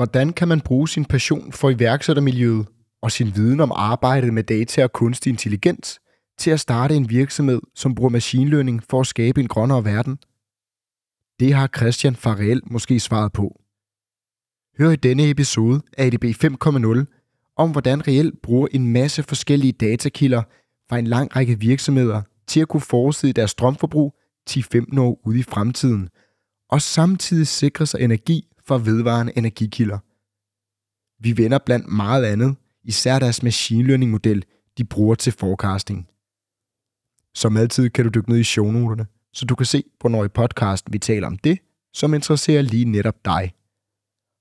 Hvordan kan man bruge sin passion for iværksættermiljøet og sin viden om arbejdet med data og kunstig intelligens til at starte en virksomhed, som bruger machine learning for at skabe en grønnere verden? Det har Christian Farrell måske svaret på. Hør i denne episode af ADB 5.0 om, hvordan reelt bruger en masse forskellige datakilder fra en lang række virksomheder til at kunne forudsige deres strømforbrug 10-15 år ude i fremtiden, og samtidig sikre sig energi fra vedvarende energikilder. Vi vender blandt meget andet, især deres machine learning model, de bruger til forecasting. Som altid kan du dykke ned i shownoterne, så du kan se, hvornår i podcasten vi taler om det, som interesserer lige netop dig.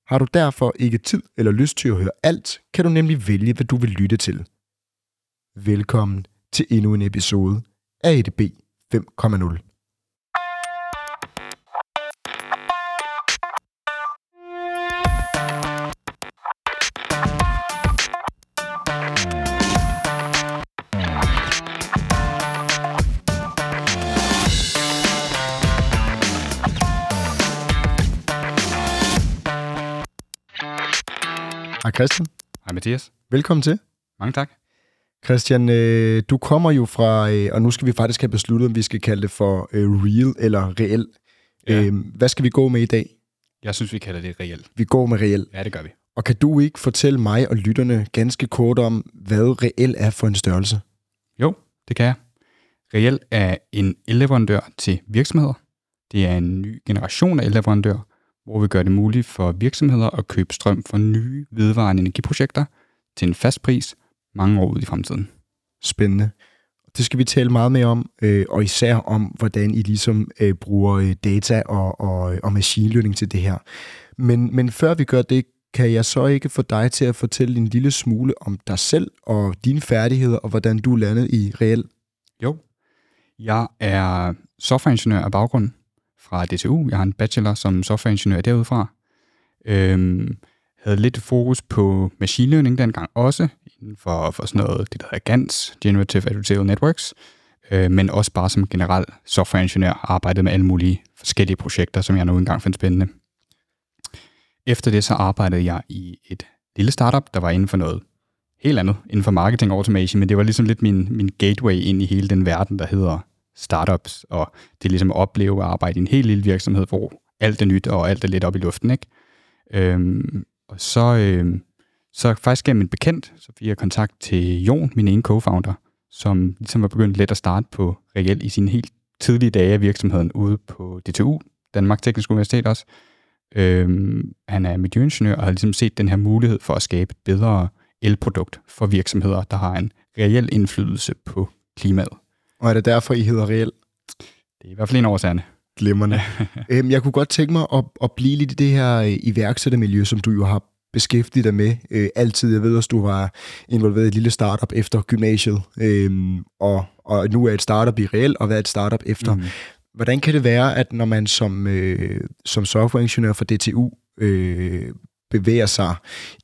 Har du derfor ikke tid eller lyst til at høre alt, kan du nemlig vælge, hvad du vil lytte til. Velkommen til endnu en episode af EDB 5.0. Christian. Hej Mathias. Velkommen til. Mange tak. Christian, øh, du kommer jo fra, øh, og nu skal vi faktisk have besluttet, om vi skal kalde det for øh, real eller reel. Ja. Øh, hvad skal vi gå med i dag? Jeg synes, vi kalder det reelt. Vi går med reel. Ja, det gør vi. Og kan du ikke fortælle mig og lytterne ganske kort om, hvad reel er for en størrelse? Jo, det kan jeg. Reelt er en elleverandør til virksomheder. Det er en ny generation af elleverandør, hvor vi gør det muligt for virksomheder at købe strøm fra nye vedvarende energiprojekter til en fast pris mange år ud i fremtiden. Spændende. Det skal vi tale meget mere om, øh, og især om, hvordan I ligesom øh, bruger øh, data og, og, og machine learning til det her. Men, men før vi gør det, kan jeg så ikke få dig til at fortælle en lille smule om dig selv og dine færdigheder, og hvordan du landet i reel? Jo, jeg er softwareingeniør af baggrund fra DTU. Jeg har en bachelor som softwareingeniør derudfra. Øhm, havde lidt fokus på machine learning dengang også, inden for, for sådan noget, det der hedder GANS, Generative Adversarial Networks, øh, men også bare som generel softwareingeniør arbejdet med alle mulige forskellige projekter, som jeg nu engang fandt spændende. Efter det så arbejdede jeg i et lille startup, der var inden for noget helt andet, inden for marketing automation, men det var ligesom lidt min, min gateway ind i hele den verden, der hedder startups, og det er ligesom at opleve at arbejde i en helt lille virksomhed, hvor alt er nyt, og alt er lidt op i luften, ikke? Øhm, og så, øhm, så faktisk gennem en bekendt, så fik jeg kontakt til Jon, min ene co-founder, som ligesom var begyndt let at starte på reelt i sine helt tidlige dage af virksomheden ude på DTU, Danmark Teknisk Universitet også. Øhm, han er miljøingeniør og har ligesom set den her mulighed for at skabe et bedre elprodukt for virksomheder, der har en reel indflydelse på klimaet. Og er det derfor, I hedder reel? Det er i hvert fald en af årsagerne. Glimrende. øhm, jeg kunne godt tænke mig at, at blive lidt i det her øh, iværksættermiljø, som du jo har beskæftiget dig med øh, altid. Jeg ved også, du var involveret i et lille startup efter gymnasiet, øhm, og, og nu er et startup i reel og været et startup efter. Mm. Hvordan kan det være, at når man som, øh, som softwareingeniør for DTU øh, bevæger sig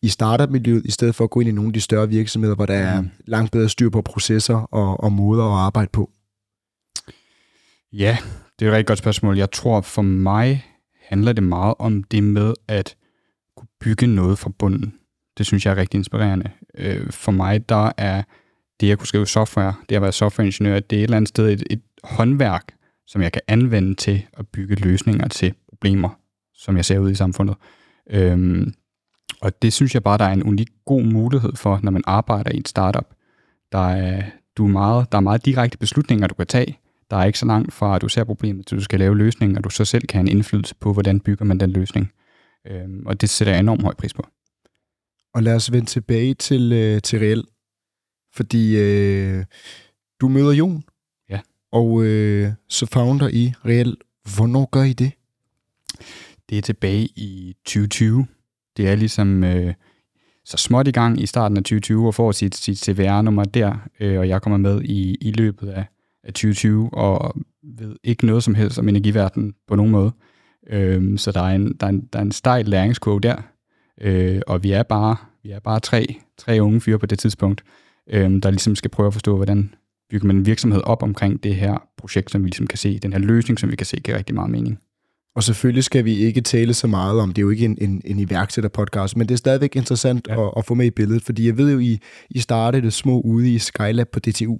i startup-miljøet, i stedet for at gå ind i nogle af de større virksomheder, hvor der er Mm. langt bedre styr på processer og, og måder at arbejde på? Ja, det er et rigtig godt spørgsmål. Jeg tror for mig handler det meget om det med at kunne bygge noget fra bunden. Det synes jeg er rigtig inspirerende. Øh, For mig der er det at kunne skrive software, det at være softwareingeniør, det er et eller andet sted et, et håndværk, som jeg kan anvende til at bygge løsninger til problemer, som jeg ser ud i samfundet. Øhm, og det synes jeg bare, der er en unik god mulighed for, når man arbejder i et startup. Der er, du er meget, der er meget direkte beslutninger, du kan tage. Der er ikke så langt fra, at du ser problemet, til du skal lave løsningen, og du så selv kan have en indflydelse på, hvordan bygger man den løsning. Øhm, og det sætter jeg enormt høj pris på. Og lad os vende tilbage til, øh, til reel. Fordi øh, du møder Jon, Ja. og øh, så founder I reel. Hvornår gør I det? Det er tilbage i 2020. Det er ligesom øh, så småt i gang i starten af 2020 og får sit, sit CVR-nummer der, øh, og jeg kommer med i, i løbet af, af 2020 og ved ikke noget som helst om energiverdenen på nogen måde. Øh, så der er, en, der, er en, der er en stejl læringskurve der, øh, og vi er bare, vi er bare tre, tre unge fyre på det tidspunkt, øh, der ligesom skal prøve at forstå, hvordan bygger man en virksomhed op omkring det her projekt, som vi ligesom kan se, den her løsning, som vi kan se, giver rigtig meget mening. Og selvfølgelig skal vi ikke tale så meget om, det er jo ikke en, en, en iværksætter-podcast, men det er stadigvæk interessant ja. at, at få med i billedet, fordi jeg ved jo, I, I startede små ude i Skylab på DTU.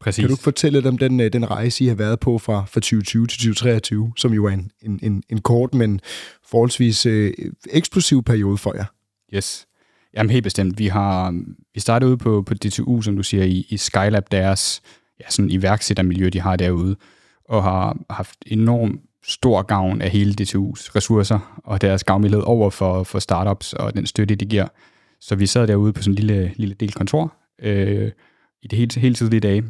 Præcis. Kan du fortælle lidt om den, øh, den rejse, I har været på fra, fra 2020 til 2023, som jo er en, en, en, en kort, men forholdsvis øh, eksplosiv periode for jer? Yes. Jamen helt bestemt. Vi har vi startede ude på, på DTU, som du siger, i, i Skylab, deres ja, sådan iværksættermiljø, de har derude, og har haft enormt stor gavn af hele DTU's ressourcer og deres gavmildhed over for, for startups og den støtte, de giver. Så vi sad derude på sådan en lille, lille del kontor øh, i det hele, hele tidlige dage,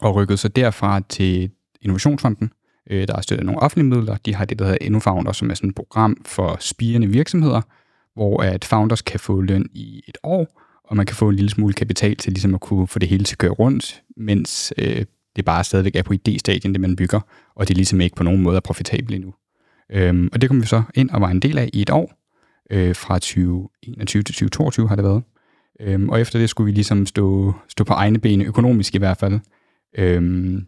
og rykkede så derfra til Innovationsfonden, øh, der har støttet nogle offentlige midler. De har det, der hedder InnoFounder, som er sådan et program for spirende virksomheder, hvor at founders kan få løn i et år, og man kan få en lille smule kapital til ligesom at kunne få det hele til at køre rundt, mens øh, det bare stadigvæk er på idéstadien, det man bygger, og det ligesom ikke på nogen måde er profitabelt endnu. Øhm, og det kom vi så ind og var en del af i et år, øh, fra 2021 til 2022 har det været. Øhm, og efter det skulle vi ligesom stå, stå på egne ben, økonomisk i hvert fald. Øhm,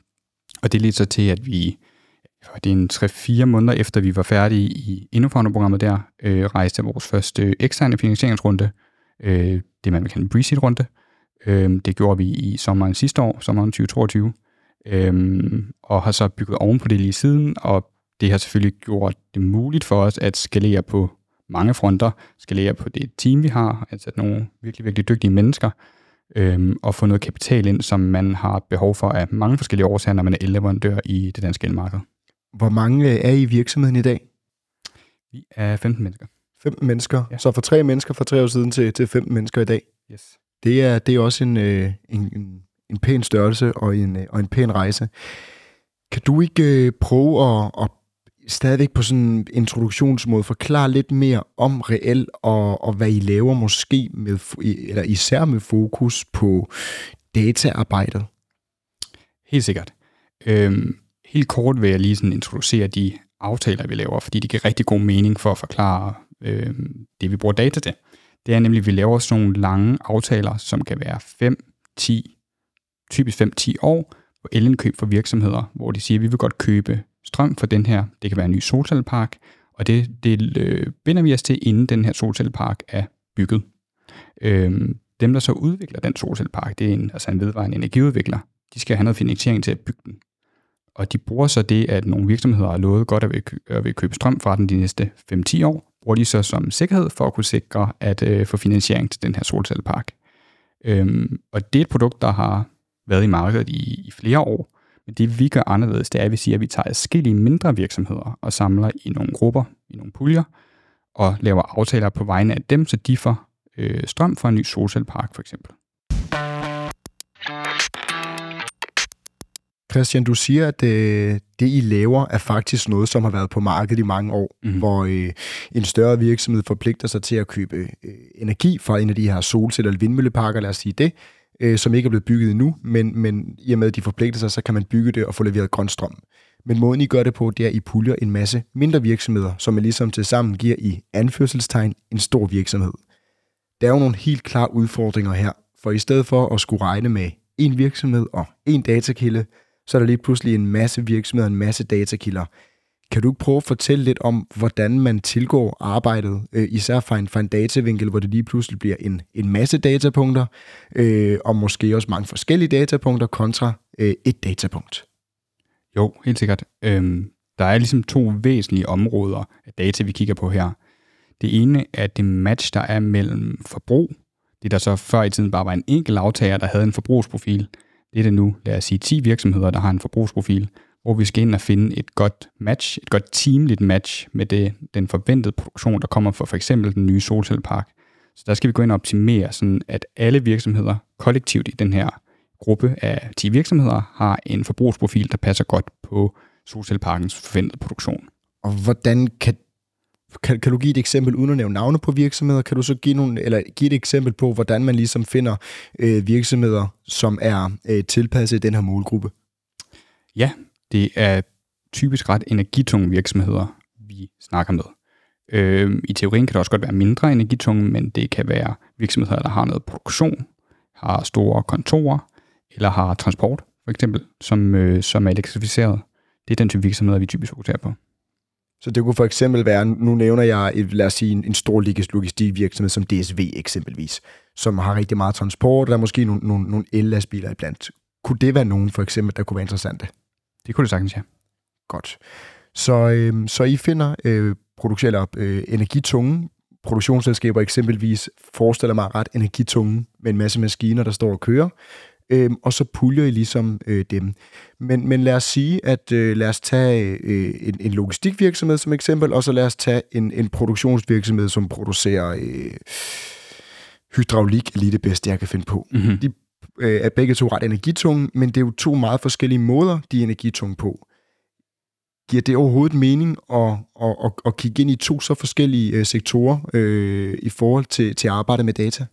og det ledte så til, at vi, det er en 3-4 måneder efter vi var færdige i Innofounder-programmet der, øh, rejste vores første eksterne finansieringsrunde, øh, det man vil kalde en pre-seed-runde. Øh, det gjorde vi i sommeren sidste år, sommeren 2022, øh, og har så bygget oven på det lige siden, og det har selvfølgelig gjort det muligt for os at skalere på mange fronter, skalere på det team, vi har, altså nogle virkelig, virkelig dygtige mennesker, øhm, og få noget kapital ind, som man har behov for af mange forskellige årsager, når man er elleverandør i det danske elmarked. Hvor mange øh, er I i virksomheden i dag? Vi er 15 mennesker. 15 mennesker. Ja. Så fra tre mennesker for tre år siden til, til 15 mennesker i dag. Yes. Det er, det er også en, øh, en, en, en pæn størrelse og en, øh, og en pæn rejse. Kan du ikke øh, prøve at, at stadigvæk på sådan en introduktionsmåde forklare lidt mere om reelt og, og hvad I laver måske med, eller især med fokus på dataarbejdet? Helt sikkert. Øhm, helt kort vil jeg lige sådan introducere de aftaler, vi laver, fordi de giver rigtig god mening for at forklare øhm, det, vi bruger data til. Det er nemlig, at vi laver sådan nogle lange aftaler, som kan være 5, 10, typisk 5-10 år på elindkøb for virksomheder, hvor de siger, at vi vil godt købe strøm for den her. Det kan være en ny solcellepark, og det, det øh, binder vi os til, inden den her solcellepark er bygget. Øhm, dem, der så udvikler den solcellepark, det er en, altså en vedvarende energiudvikler, de skal have noget finansiering til at bygge den. Og de bruger så det, at nogle virksomheder har lovet godt at vil, at vil købe strøm fra den de næste 5-10 år, bruger de så som sikkerhed for at kunne sikre at øh, få finansiering til den her solcellepark. Øhm, og det er et produkt, der har været i markedet i, i flere år, men det vi gør anderledes, det er, at vi siger, at vi tager forskellige mindre virksomheder og samler i nogle grupper, i nogle puljer, og laver aftaler på vegne af dem, så de får øh, strøm fra en ny solcellepark for eksempel. Christian, du siger, at øh, det, I laver, er faktisk noget, som har været på markedet i mange år, mm. hvor øh, en større virksomhed forpligter sig til at købe øh, energi fra en af de her solceller- eller vindmølleparker, lad os sige det, øh, som ikke er blevet bygget endnu, men, men i og med, at de forpligter sig, så kan man bygge det og få leveret grøn strøm. Men måden, I gør det på, det er, at I puljer en masse mindre virksomheder, som I ligesom til sammen giver i anførselstegn en stor virksomhed. Der er jo nogle helt klare udfordringer her, for i stedet for at skulle regne med en virksomhed og en datakilde, så er der lige pludselig en masse virksomheder og en masse datakilder. Kan du ikke prøve at fortælle lidt om, hvordan man tilgår arbejdet, øh, især fra en, fra en datavinkel, hvor det lige pludselig bliver en, en masse datapunkter, øh, og måske også mange forskellige datapunkter kontra øh, et datapunkt? Jo, helt sikkert. Øhm, der er ligesom to væsentlige områder af data, vi kigger på her. Det ene er det match, der er mellem forbrug, det der så før i tiden bare var en enkelt aftager, der havde en forbrugsprofil. Det er det nu, lad os sige, 10 virksomheder, der har en forbrugsprofil, hvor vi skal ind og finde et godt match, et godt teamligt match med det, den forventede produktion, der kommer fra for eksempel den nye solcellepark. Så der skal vi gå ind og optimere, sådan at alle virksomheder kollektivt i den her gruppe af 10 virksomheder har en forbrugsprofil, der passer godt på solcelleparkens forventede produktion. Og hvordan kan, kan, kan du give et eksempel, uden at nævne navne på virksomheder, kan du så give, nogle, eller give et eksempel på, hvordan man ligesom finder øh, virksomheder, som er øh, tilpasset den her målgruppe? Ja, det er typisk ret energitunge virksomheder, vi snakker med. Øh, I teorien kan det også godt være mindre energitunge, men det kan være virksomheder, der har noget produktion, har store kontorer, eller har transport, for eksempel, som, øh, som er elektrificeret. Det er den type virksomheder, vi typisk fokuserer på. Så det kunne for eksempel være, nu nævner jeg, et, lad os sige, en, en stor logistikvirksomhed som DSV eksempelvis, som har rigtig meget transport, og der er måske nogle, nogle, nogle el-lastbiler iblandt. Kunne det være nogen for eksempel, der kunne være interessante? Det kunne det sagtens, ja. Godt. Så, øh, så I finder øh, eller, øh, energitunge produktionsselskaber eksempelvis, forestiller mig ret energitunge, med en masse maskiner, der står og kører, øh, og så puljer I ligesom øh, dem. Men, men lad os sige, at øh, lad os tage øh, en, en logistikvirksomhed som eksempel, og så lad os tage en, en produktionsvirksomhed, som producerer øh, hydraulik, er lige det bedste, jeg kan finde på. Mm-hmm. De øh, er begge to ret energitunge, men det er jo to meget forskellige måder, de er energitunge på. Giver det overhovedet mening at, at, at, at kigge ind i to så forskellige øh, sektorer øh, i forhold til, til arbejde med data?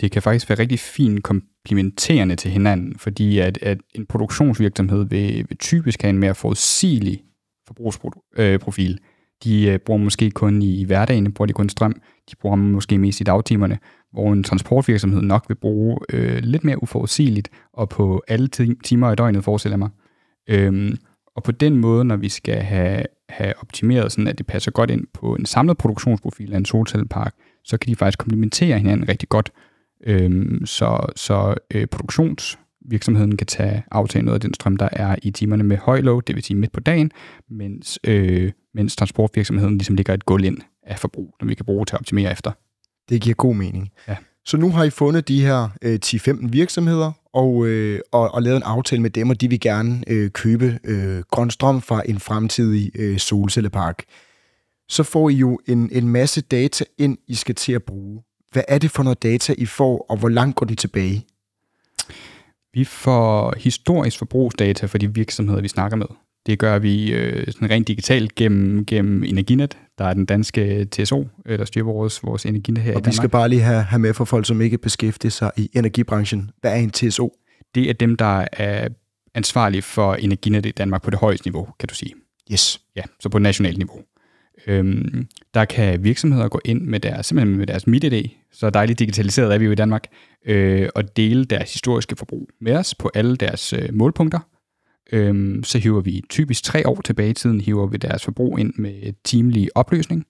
Det kan faktisk være rigtig fint komplementerende til hinanden, fordi at, at en produktionsvirksomhed vil, vil typisk have en mere forudsigelig forbrugsprofil. Øh, de øh, bruger måske kun i, i hverdagen, bruger de kun strøm, de bruger måske mest i dagtimerne, hvor en transportvirksomhed nok vil bruge øh, lidt mere uforudsigeligt, og på alle timer i døgnet, forestiller jeg mig. Øhm, og på den måde, når vi skal have, have optimeret, sådan at det passer godt ind på en samlet produktionsprofil af en solcellepark, så kan de faktisk komplementere hinanden rigtig godt. Øhm, så så øh, produktionsvirksomheden kan tage aftale noget af den strøm, der er i timerne med høj load, det vil sige midt på dagen, mens, øh, mens transportvirksomheden ligesom ligger et gulv ind af forbrug, som vi kan bruge til at optimere efter. Det giver god mening. Ja. Så nu har I fundet de her øh, 10-15 virksomheder, og, øh, og, og lavet en aftale med dem, og de vil gerne øh, købe øh, grøn strøm fra en fremtidig øh, solcellepark. Så får I jo en, en masse data ind, I skal til at bruge. Hvad er det for noget data, I får, og hvor langt går de tilbage? Vi får historisk forbrugsdata for de virksomheder, vi snakker med. Det gør vi øh, sådan rent digitalt gennem, gennem Energinet, der er den danske TSO, øh, der styrer vores, vores energinet her og i Danmark. vi skal bare lige have, have med for folk, som ikke beskæftiger sig i energibranchen. Hvad er en TSO? Det er dem, der er ansvarlige for Energinet i Danmark på det højeste niveau, kan du sige. Yes. Ja, så på nationalt niveau. Øhm, der kan virksomheder gå ind med deres, simpelthen med deres MitID, så dejligt digitaliseret er vi jo i Danmark, øh, og dele deres historiske forbrug med os på alle deres øh, målpunkter. Øhm, så hiver vi typisk tre år tilbage i tiden, hiver vi deres forbrug ind med timelig opløsning,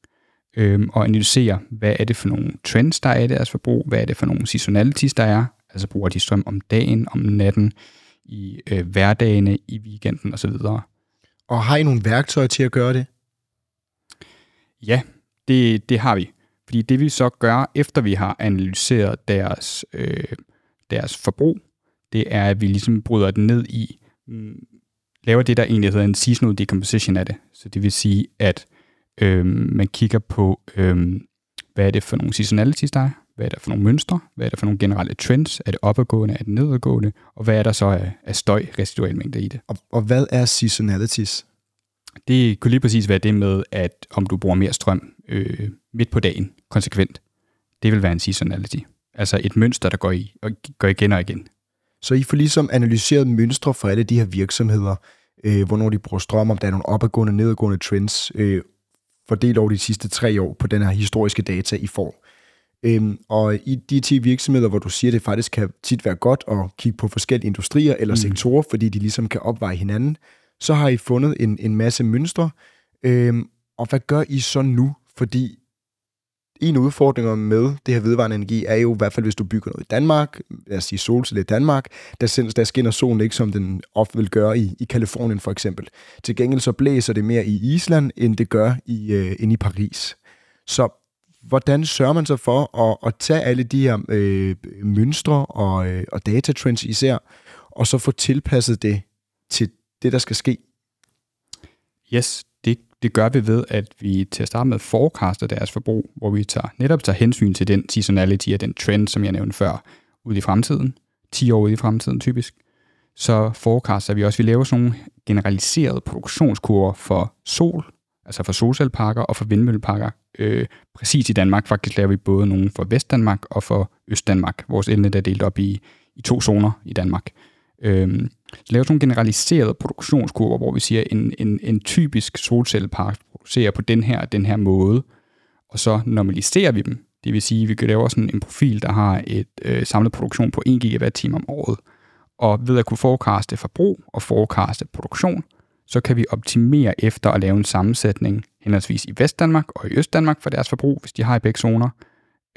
øhm, og analyserer, hvad er det for nogle trends, der er i deres forbrug, hvad er det for nogle seasonalities, der er, altså bruger de strøm om dagen, om natten, i øh, hverdagene, i weekenden osv. Og har I nogle værktøjer til at gøre det? Ja, det, det har vi. Fordi det vi så gør, efter vi har analyseret deres, øh, deres forbrug, det er, at vi ligesom bryder det ned i, mm, laver det, der egentlig hedder en seasonal decomposition af det. Så det vil sige, at øh, man kigger på, øh, hvad er det for nogle seasonalities, der er, hvad er der for nogle mønstre, hvad er der for nogle generelle trends, er det opadgående, er det nedadgående, og hvad er der så af, af støj, residuel mængde i det. Og, og hvad er seasonalities? Det kunne lige præcis være det med, at om du bruger mere strøm øh, midt på dagen, konsekvent, det vil være en seasonality. Altså et mønster, der går, i, og går igen og igen. Så I får ligesom analyseret mønstre for alle de her virksomheder, øh, hvornår de bruger strøm, om der er nogle opadgående og nedadgående trends, øh, fordelt over de sidste tre år på den her historiske data, I får. Øhm, og i de 10 virksomheder, hvor du siger, det faktisk kan tit være godt at kigge på forskellige industrier eller mm. sektorer, fordi de ligesom kan opveje hinanden, så har I fundet en, en masse mønstre. Øhm, og hvad gør I så nu? Fordi en af udfordringerne med det her vedvarende energi er jo, i hvert fald hvis du bygger noget i Danmark, lad os sige solceller i Danmark, der, sinds, der skinner solen ikke, som den ofte vil gøre i, i Kalifornien for eksempel. Til gengæld så blæser det mere i Island, end det gør i, øh, end i Paris. Så hvordan sørger man så for at, at tage alle de her øh, mønstre og, øh, og datatrends især, og så få tilpasset det til det, der skal ske? Yes, det, det gør vi ved, at vi til at starte med forecaster deres forbrug, hvor vi tager, netop tager hensyn til den seasonality og den trend, som jeg nævnte før, ud i fremtiden, 10 år ude i fremtiden typisk. Så forecaster vi også, vi laver sådan nogle generaliserede produktionskurver for sol, altså for solcelleparker og for vindmølleparker. Øh, præcis i Danmark faktisk laver vi både nogle for Vestdanmark og for Østdanmark. Vores elnet er delt op i, i to zoner i Danmark. Øh, lave sådan nogle generaliserede produktionskurver, hvor vi siger, en, en, en typisk solcellepark producerer på den her den her måde, og så normaliserer vi dem. Det vil sige, at vi kan lave sådan en profil, der har et øh, samlet produktion på 1 GWh om året. Og ved at kunne forekaste forbrug og forekaste produktion, så kan vi optimere efter at lave en sammensætning henholdsvis i Vestdanmark og i Østdanmark for deres forbrug, hvis de har i begge zoner,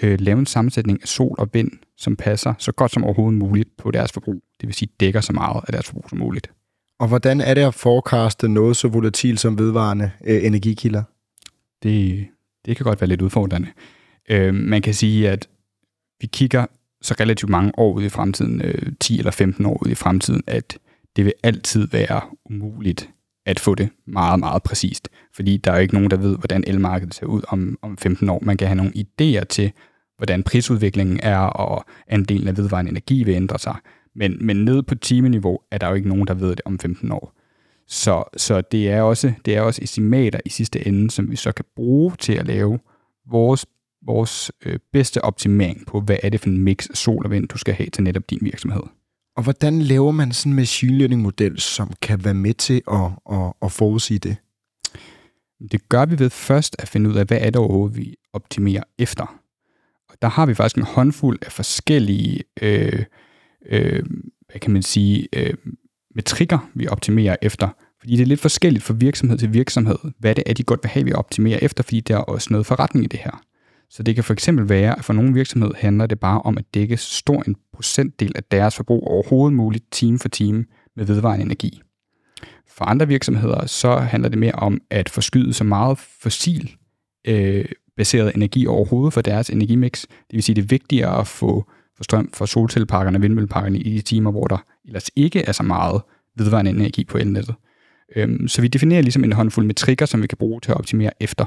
øh, lave en sammensætning af sol og vind, som passer så godt som overhovedet muligt på deres forbrug. Det vil sige, dækker så meget af deres forbrug som muligt. Og hvordan er det at forecaste noget så volatilt som vedvarende øh, energikilder? Det, det kan godt være lidt udfordrende. Øh, man kan sige, at vi kigger så relativt mange år ud i fremtiden, øh, 10 eller 15 år ud i fremtiden, at det vil altid være umuligt at få det meget, meget præcist. Fordi der er jo ikke nogen, der ved, hvordan elmarkedet ser ud om, om 15 år. Man kan have nogle idéer til, hvordan prisudviklingen er, og andelen af vedvarende energi vil ændre sig. Men, men ned på timeniveau er der jo ikke nogen, der ved det om 15 år. Så, så det, er også, det er også estimater i sidste ende, som vi så kan bruge til at lave vores, vores øh, bedste optimering på, hvad er det for en mix af sol og vind, du skal have til netop din virksomhed. Og hvordan laver man sådan en machine learning model, som kan være med til at, at, at forudsige det? Det gør vi ved først at finde ud af, hvad er det overhovedet, vi optimerer efter. Og der har vi faktisk en håndfuld af forskellige, øh, øh, hvad kan man sige, øh, metrikker, vi optimerer efter. Fordi det er lidt forskelligt fra virksomhed til virksomhed, hvad det er, de godt vil have, vi optimerer efter, fordi der er også noget forretning i det her. Så det kan for eksempel være, at for nogle virksomheder handler det bare om at dække stor en procentdel af deres forbrug overhovedet muligt time for time med vedvarende energi. For andre virksomheder så handler det mere om at forskyde så meget fossil øh, baseret energi overhovedet for deres energimix. Det vil sige, det er vigtigere at få, få strøm fra solcelleparkerne og vindmølleparkerne i de timer, hvor der ellers ikke er så meget vedvarende energi på elnettet. Øhm, så vi definerer ligesom en håndfuld metrikker, som vi kan bruge til at optimere efter.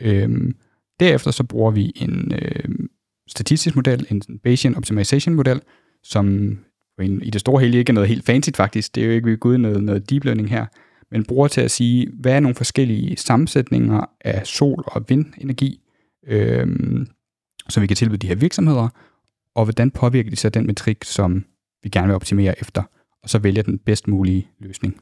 Øhm, derefter så bruger vi en øh, statistisk model, en Bayesian Optimization model, som i det store hele ikke er noget helt fancy faktisk. Det er jo ikke, vi er gået noget, noget deep learning her, men bruger til at sige, hvad er nogle forskellige sammensætninger af sol- og vindenergi, øh, som vi kan tilbyde de her virksomheder, og hvordan påvirker de så den metrik, som vi gerne vil optimere efter, og så vælger den bedst mulige løsning.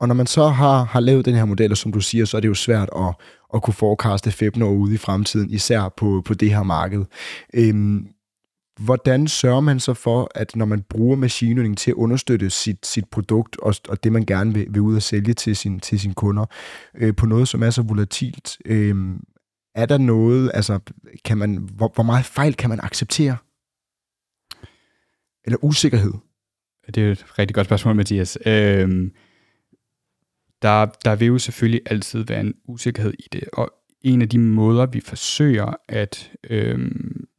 Og når man så har, har lavet den her model, som du siger, så er det jo svært at, at kunne forekaste 15 år ude i fremtiden, især på, på det her marked. Øhm, hvordan sørger man så for, at når man bruger machine learning til at understøtte sit, sit produkt og, og det, man gerne vil, vil ud og sælge til, sin, til sine kunder, øh, på noget, som er så volatilt, øh, er der noget, altså, kan man, hvor, hvor meget fejl kan man acceptere? Eller usikkerhed? Det er et rigtig godt spørgsmål, Mathias. Øh, der, der vil jo selvfølgelig altid være en usikkerhed i det, og en af de måder, vi forsøger at øh,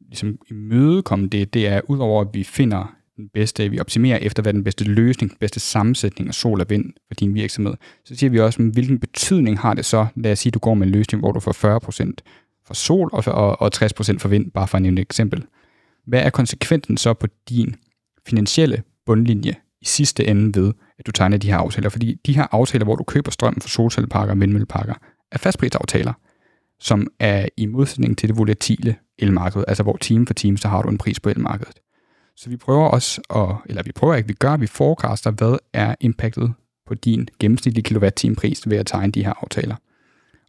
ligesom imødekomme det, det er udover at vi finder den bedste, vi optimerer efter, hvad den bedste løsning, den bedste sammensætning af sol og vind for din virksomhed, så siger vi også, hvilken betydning har det så, lad os sige, du går med en løsning, hvor du får 40% for sol og, og, og 60% for vind, bare for at nævne et eksempel. Hvad er konsekvensen så på din finansielle bundlinje i sidste ende ved, at du tegner de her aftaler? Fordi de her aftaler, hvor du køber strøm for solcelleparker og vindmølleparker, er fastprisaftaler, som er i modsætning til det volatile elmarked, altså hvor time for time, så har du en pris på elmarkedet. Så vi prøver også, at, eller vi prøver ikke, vi gør, vi forecaster, hvad er impactet på din gennemsnitlige kilowatt-time-pris ved at tegne de her aftaler.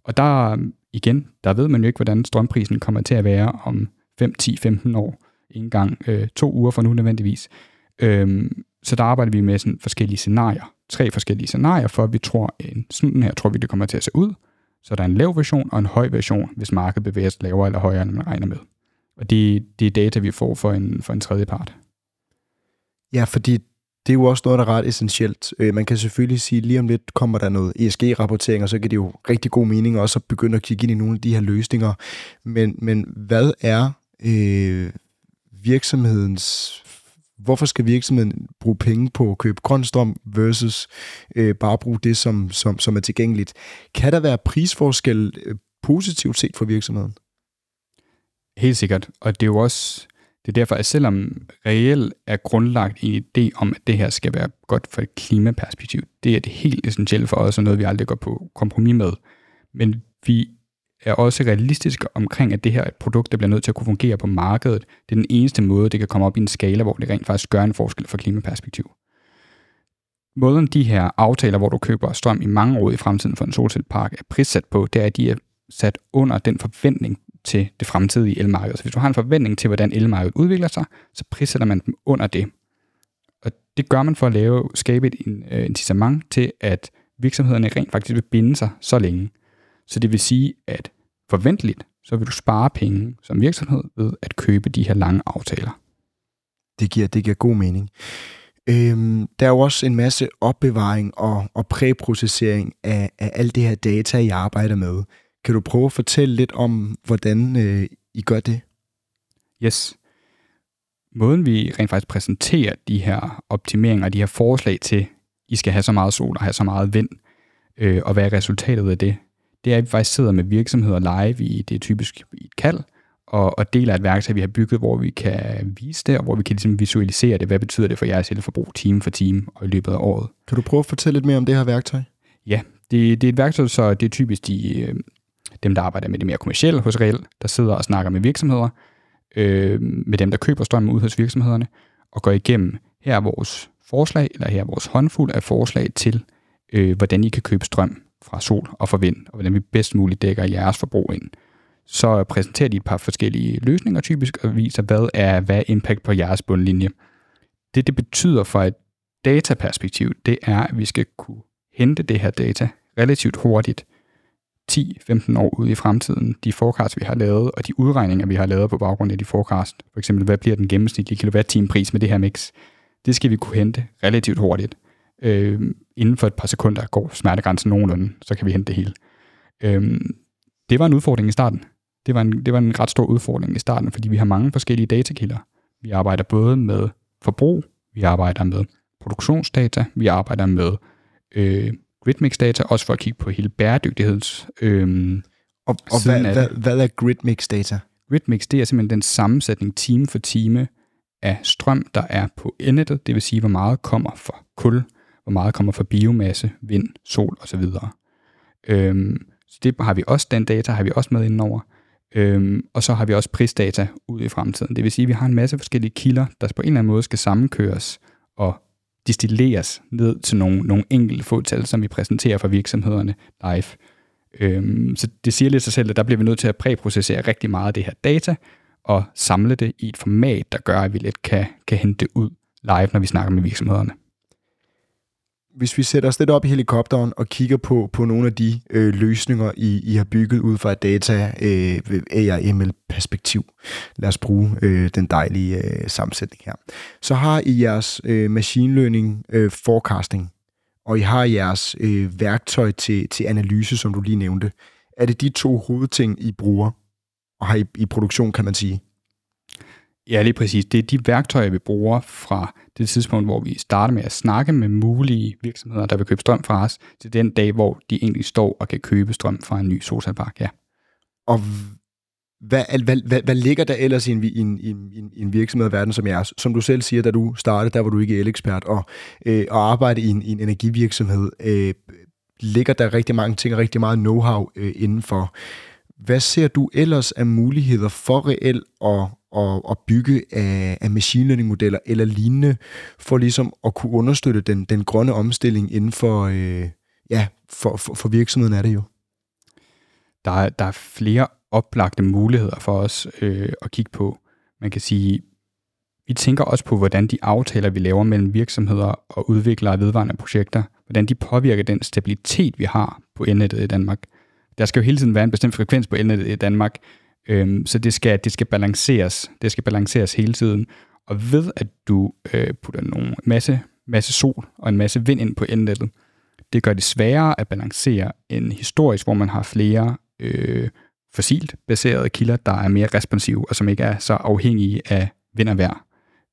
Og der, igen, der ved man jo ikke, hvordan strømprisen kommer til at være om 5, 10, 15 år. En gang øh, to uger for nu nødvendigvis. Øhm, så der arbejder vi med sådan forskellige scenarier. Tre forskellige scenarier, for at vi tror, en sådan her tror vi, det kommer til at se ud. Så der er en lav version og en høj version, hvis markedet bevæger sig lavere eller højere, end man regner med. Og det, det er data, vi får for en, for en tredje part. Ja, fordi det er jo også noget, der er ret essentielt. Øh, man kan selvfølgelig sige, at lige om lidt kommer der noget ESG-rapportering, og så kan det jo rigtig god mening også at begynde at kigge ind i nogle af de her løsninger. Men, men hvad er øh, virksomhedens hvorfor skal virksomheden bruge penge på at købe grøn strøm versus øh, bare bruge det, som, som, som er tilgængeligt? Kan der være prisforskel øh, positivt set for virksomheden? Helt sikkert, og det er jo også det er derfor, at selvom reelt er grundlagt en idé om, at det her skal være godt for et klimaperspektiv, det er det helt essentielle for os, og noget vi aldrig går på kompromis med. Men vi er også realistisk omkring, at det her er et produkt, der bliver nødt til at kunne fungere på markedet. Det er den eneste måde, det kan komme op i en skala, hvor det rent faktisk gør en forskel for klimaperspektiv. Måden de her aftaler, hvor du køber strøm i mange år i fremtiden for en solcellepark, er prissat på, det er, at de er sat under den forventning til det fremtidige elmarked. Så hvis du har en forventning til, hvordan elmarkedet udvikler sig, så prissætter man dem under det. Og det gør man for at lave, skabe et øh, incitament til, at virksomhederne rent faktisk vil binde sig så længe. Så det vil sige, at forventeligt, så vil du spare penge som virksomhed ved at købe de her lange aftaler. Det giver, det giver god mening. Øhm, der er jo også en masse opbevaring og, og præprocessering af, af alt det her data, I arbejder med. Kan du prøve at fortælle lidt om, hvordan øh, I gør det? Yes. Måden vi rent faktisk præsenterer de her optimeringer, de her forslag til, I skal have så meget sol og have så meget vind, øh, og hvad er resultatet af det, det er, at vi faktisk sidder med virksomheder live i, det er typisk i et kald, og, og deler et værktøj, vi har bygget, hvor vi kan vise det, og hvor vi kan ligesom visualisere det. Hvad betyder det for jeres elforbrug time for time og i løbet af året? Kan du prøve at fortælle lidt mere om det her værktøj? Ja, det, det er et værktøj, så det er typisk de, øh, dem, der arbejder med det mere kommercielle hos Real, der sidder og snakker med virksomheder, øh, med dem, der køber strøm ud hos virksomhederne, og går igennem, her er vores forslag, eller her er vores håndfuld af forslag til, øh, hvordan I kan købe strøm fra sol og fra vind, og hvordan vi bedst muligt dækker jeres forbrug ind. Så præsenterer de et par forskellige løsninger typisk, og viser, hvad er, hvad er impact på jeres bundlinje. Det, det betyder fra et dataperspektiv, det er, at vi skal kunne hente det her data relativt hurtigt, 10-15 år ude i fremtiden, de forecasts, vi har lavet, og de udregninger, vi har lavet på baggrund af de forecast, for eksempel, hvad bliver den gennemsnitlige kilowatt-time pris med det her mix, det skal vi kunne hente relativt hurtigt. Øh, inden for et par sekunder går smertegrænsen nogenlunde, så kan vi hente det hele. Øh, det var en udfordring i starten. Det var, en, det var en ret stor udfordring i starten, fordi vi har mange forskellige datakilder. Vi arbejder både med forbrug, vi arbejder med produktionsdata, vi arbejder med øh, gridmix-data, også for at kigge på hele bæredygtigheds... Øh, og og hvad, hvad, hvad er gridmix-data? Gridmix, det er simpelthen den sammensætning time for time af strøm, der er på elnettet, det vil sige, hvor meget kommer fra kul, hvor meget kommer fra biomasse, vind, sol osv. Øhm, så det har vi også, den data har vi også med indover. Øhm, og så har vi også prisdata ud i fremtiden. Det vil sige, at vi har en masse forskellige kilder, der på en eller anden måde skal sammenkøres og distilleres ned til nogle, nogle enkelte få tal, som vi præsenterer for virksomhederne live. Øhm, så det siger lidt sig selv, at der bliver vi nødt til at præprocessere rigtig meget af det her data, og samle det i et format, der gør, at vi let kan, kan hente det ud live, når vi snakker med virksomhederne hvis vi sætter os lidt op i helikopteren og kigger på, på nogle af de øh, løsninger, I, I har bygget ud fra et data øh, AR-ML-perspektiv, lad os bruge øh, den dejlige øh, sammensætning her, så har I jeres øh, machine learning øh, forecasting, og I har jeres øh, værktøj til, til analyse, som du lige nævnte. Er det de to hovedting, I bruger og har i, i produktion, kan man sige? Ja, lige præcis. Det er de værktøjer, vi bruger fra det tidspunkt, hvor vi starter med at snakke med mulige virksomheder, der vil købe strøm fra os, til den dag, hvor de egentlig står og kan købe strøm fra en ny solcellepark. Ja. Og hvad, hvad, hvad, hvad ligger der ellers i en, i en, i en, i en virksomhed verden som jeres? Som du selv siger, da du startede, der var du ikke el-ekspert, og, øh, og arbejde i en, i en energivirksomhed, øh, ligger der rigtig mange ting og rigtig meget know-how øh, indenfor. Hvad ser du ellers af muligheder for reelt at, at, at bygge af, af machine learning modeller eller lignende, for ligesom at kunne understøtte den, den grønne omstilling inden for, øh, ja, for, for, for virksomheden er det jo. Der er, der er flere oplagte muligheder for os øh, at kigge på. Man kan sige, vi tænker også på, hvordan de aftaler, vi laver mellem virksomheder og udviklere af vedvarende projekter, hvordan de påvirker den stabilitet, vi har på elnettet i Danmark. Der skal jo hele tiden være en bestemt frekvens på elnettet i Danmark, Øhm, så det skal, det skal balanceres. Det skal balanceres hele tiden. Og ved at du øh, putter nogle masse, masse sol og en masse vind ind på elnettet, det gør det sværere at balancere en historisk, hvor man har flere øh, fossilt baserede kilder, der er mere responsive og som ikke er så afhængige af vind og vejr.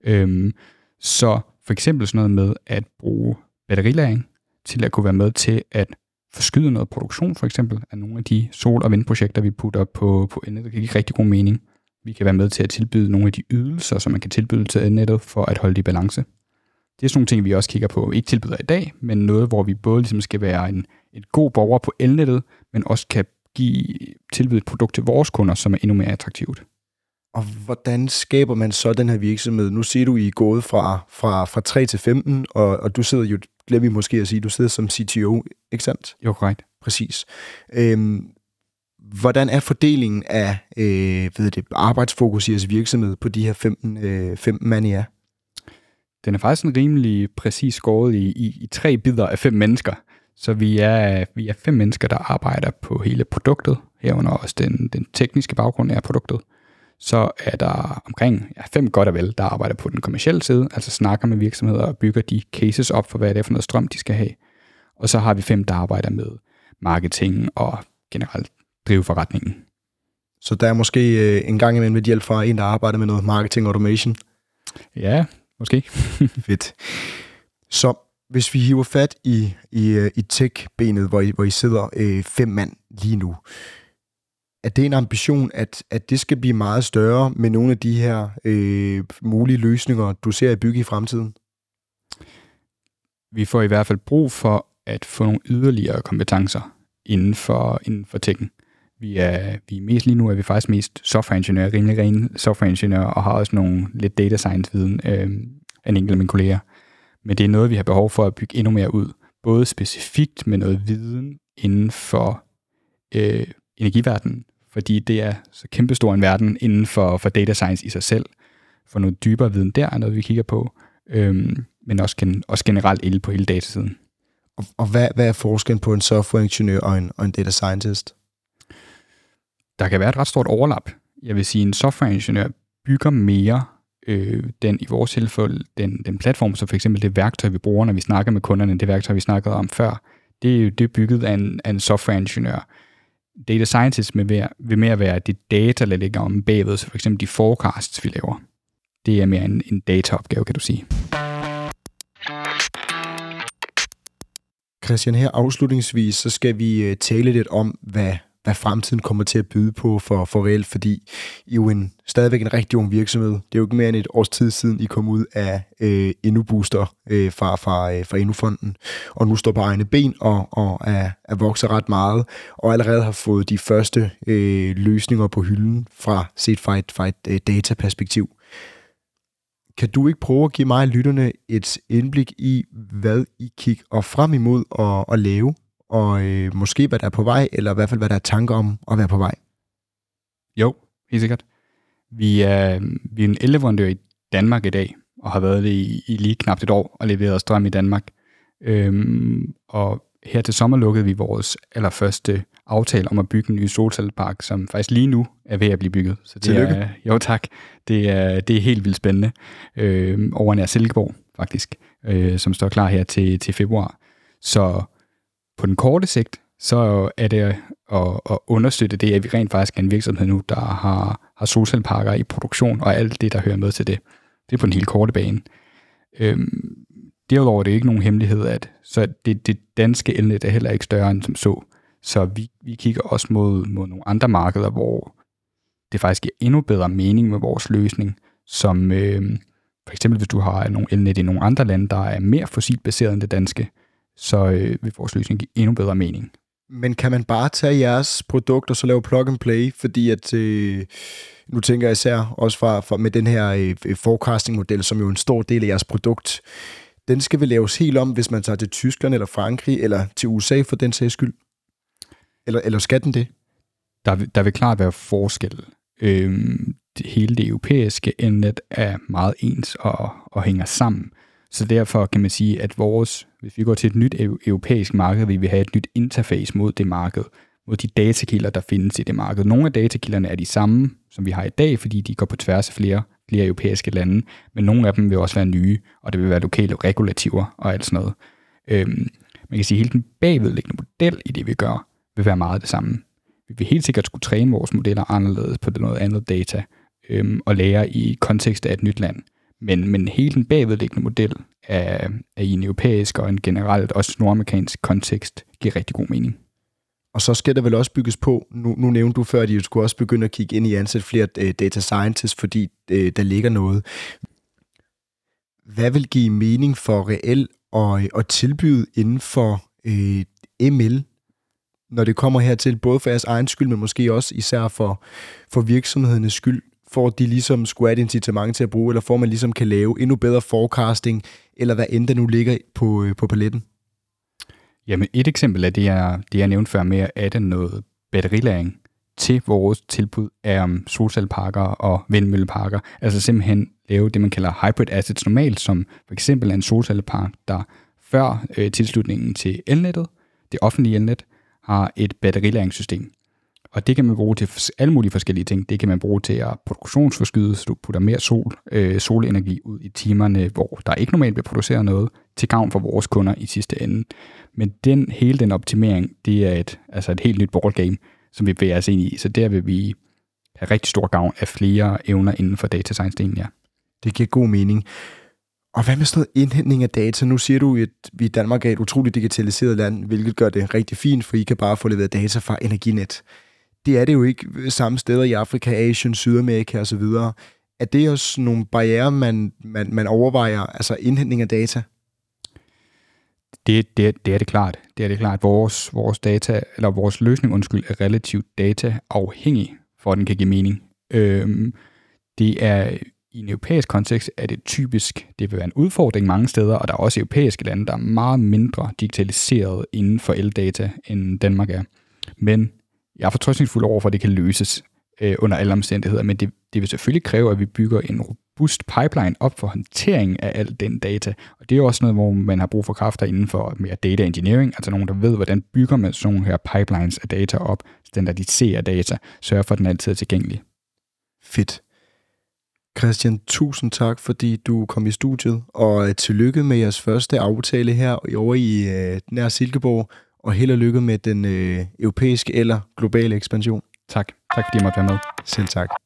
Øhm, så for eksempel sådan noget med at bruge batterilagring til at kunne være med til at forskyde noget produktion, for eksempel, af nogle af de sol- og vindprojekter, vi putter op på, på nettet. Det kan give rigtig god mening. Vi kan være med til at tilbyde nogle af de ydelser, som man kan tilbyde til nettet for at holde det i balance. Det er sådan nogle ting, vi også kigger på. Ikke tilbyder i dag, men noget, hvor vi både ligesom skal være en, en god borger på elnettet, men også kan give, tilbyde et produkt til vores kunder, som er endnu mere attraktivt. Og hvordan skaber man så den her virksomhed? Nu siger du, I er gået fra, fra, fra 3 til 15, og, og du sidder jo glemmer vi måske at sige, du sidder som CTO, ikke sandt? Jo, korrekt. Præcis. Øhm, hvordan er fordelingen af øh, ved det, arbejdsfokus i jeres virksomhed på de her 15, øh, 15 mand, I er? Den er faktisk en rimelig præcis skåret i, i, i tre bidder af fem mennesker. Så vi er, vi er fem mennesker, der arbejder på hele produktet, herunder også den, den tekniske baggrund af produktet. Så er der omkring ja, fem godt og vel, der arbejder på den kommercielle side, altså snakker med virksomheder og bygger de cases op for, hvad det er for noget strøm, de skal have. Og så har vi fem, der arbejder med marketing og generelt drive forretningen. Så der er måske øh, en gang imellem et hjælp fra en, der arbejder med noget marketing automation. Ja, måske. Fedt. Så hvis vi hiver fat i, i, øh, i tech-benet, hvor I, hvor I sidder øh, fem mand lige nu, er det en ambition, at, at det skal blive meget større med nogle af de her øh, mulige løsninger, du ser i bygge i fremtiden? Vi får i hvert fald brug for at få nogle yderligere kompetencer inden for, inden for tekken. Vi er, vi er mest lige nu er vi faktisk mest softwareingeniører, rimelig rene softwareingeniører, og har også nogle lidt data science viden øh, en enkelt af mine kolleger. Men det er noget, vi har behov for at bygge endnu mere ud. Både specifikt med noget viden inden for øh, energiverdenen, fordi det er så kæmpestor en verden inden for, for data science i sig selv. For noget dybere viden der er noget, vi kigger på, øh, men også, gen, også generelt el på hele datasiden. Og, og hvad, hvad er forskellen på en softwareingeniør og en, og en data scientist? Der kan være et ret stort overlap. Jeg vil sige, en softwareingeniør bygger mere øh, den i vores tilfælde, den, den platform, så for eksempel det værktøj, vi bruger, når vi snakker med kunderne, det værktøj, vi snakkede om før, det er det er bygget af en, af en softwareingeniør. Data scientist vil, mere, vil mere være det data, der ligger om bagved, så for eksempel de forecasts, vi laver. Det er mere en, en dataopgave, kan du sige. Christian, her afslutningsvis, så skal vi øh, tale lidt om, hvad, hvad fremtiden kommer til at byde på for, for reelt, fordi I er jo en, stadigvæk en rigtig ung virksomhed. Det er jo ikke mere end et års tid siden, I kom ud af øh, Endnu-booster øh, fra, fra, øh, fra Endnu-fonden, og nu står på egne ben og, og er, er vokset ret meget, og allerede har fået de første øh, løsninger på hylden fra set fra et, fra et øh, dataperspektiv. Kan du ikke prøve at give mig og lytterne et indblik i, hvad I kigger frem imod at, at lave, og øh, måske hvad der er på vej, eller i hvert fald hvad der er tanker om at være på vej? Jo, helt sikkert. Vi er, vi er en elleverandør i Danmark i dag, og har været det i, i lige knap et år, og leveret strøm i Danmark. Øhm, og her til sommer lukkede vi vores allerførste aftale om at bygge en ny solcellepark, som faktisk lige nu er ved at blive bygget. Så det Tillykke. Er, jo tak. Det er, det er helt vildt spændende. Øh, over nær Silkeborg, faktisk, øh, som står klar her til, til februar. Så på den korte sigt, så er det at, at understøtte det, at vi rent faktisk er en virksomhed nu, der har, har solcelleparker i produktion, og alt det, der hører med til det. Det er på den helt korte bane. Øhm, derudover er det ikke nogen hemmelighed, at så det, det danske elnet er heller ikke større end som så. Så vi, vi kigger også mod, mod nogle andre markeder, hvor det faktisk giver endnu bedre mening med vores løsning, som øh, for eksempel hvis du har nogle elnet i nogle andre lande, der er mere fossilbaseret end det danske, så øh, vil vores løsning give endnu bedre mening. Men kan man bare tage jeres produkt og så lave plug and play, fordi at øh, nu tænker jeg især også fra, fra med den her øh, forecasting model, som jo er en stor del af jeres produkt, den skal vel laves helt om, hvis man tager til Tyskland eller Frankrig eller til USA for den sags skyld? Eller, eller skal den det? Der, der vil klart være forskel. Øhm, det, hele det europæiske elnet er meget ens og, og hænger sammen. Så derfor kan man sige, at vores, hvis vi går til et nyt europæisk marked, vil vi have et nyt interface mod det marked, mod de datakilder, der findes i det marked. Nogle af datakilderne er de samme, som vi har i dag, fordi de går på tværs af flere, flere europæiske lande, men nogle af dem vil også være nye, og det vil være lokale regulativer og alt sådan noget. Øhm, man kan sige, at hele den bagvedliggende model i det, vi gør, vil være meget det samme. Vi vil helt sikkert skulle træne vores modeller anderledes på noget andet data, øhm, og lære i kontekst af et nyt land. Men, men hele den bagvedliggende model er, er i en europæisk og en generelt også nordamerikansk kontekst giver rigtig god mening. Og så skal der vel også bygges på, nu, nu nævnte du før, at I skulle også begynde at kigge ind i ansætte flere uh, data scientists, fordi uh, der ligger noget. Hvad vil give mening for reelt at, at tilbyde inden for uh, øh, ML, når det kommer hertil, både for jeres egen skyld, men måske også især for, for virksomhedernes skyld? Får de ligesom skulle et incitament til at bruge, eller får man ligesom kan lave endnu bedre forecasting, eller hvad end der nu ligger på, øh, på paletten? Jamen et eksempel af det, jeg, det jeg nævnte før med at det noget batterilæring til vores tilbud af um, solcelleparker og vindmølleparker. Altså simpelthen lave det, man kalder hybrid assets normalt, som for eksempel en solcellepark, der før øh, tilslutningen til elnettet, det offentlige elnet, har et batterilæringssystem. Og det kan man bruge til alle mulige forskellige ting. Det kan man bruge til at produktionsforskyde, så du putter mere sol, øh, solenergi ud i timerne, hvor der ikke normalt bliver produceret noget, til gavn for vores kunder i sidste ende. Men den, hele den optimering, det er et, altså et helt nyt ballgame, som vi bevæger os ind i. Så der vil vi have rigtig stor gavn af flere evner inden for data science-delen, ja. Det giver god mening. Og hvad med sådan noget indhentning af data? Nu siger du, at vi i Danmark er et utroligt digitaliseret land, hvilket gør det rigtig fint, for I kan bare få leveret data fra Energinet. Det er det jo ikke samme steder i Afrika, Asien, Sydamerika osv. Er det også nogle barriere, man, man, man overvejer, altså indhentning af data? Det, det, det er det klart. Det er det klart. Vores, vores data, eller vores løsning, undskyld, er relativt dataafhængig, for at den kan give mening. Øhm, det er i en europæisk kontekst er det typisk, det vil være en udfordring mange steder, og der er også europæiske lande, der er meget mindre digitaliseret inden for eldata, end Danmark er. Men jeg er fortrøstningsfuld over, for at det kan løses øh, under alle omstændigheder, men det, det vil selvfølgelig kræve, at vi bygger en robust pipeline op for håndtering af al den data. Og det er også noget, hvor man har brug for kræfter inden for mere data engineering, altså nogen, der ved, hvordan bygger man sådan nogle her pipelines af data op, standardiserer data, sørger for, at den altid er tilgængelig. Fedt. Christian, tusind tak, fordi du kom i studiet, og øh, tillykke med jeres første aftale her over i øh, nær Silkeborg, og held og lykke med den øh, europæiske eller globale ekspansion. Tak. Tak fordi jeg måtte være med. Selv tak.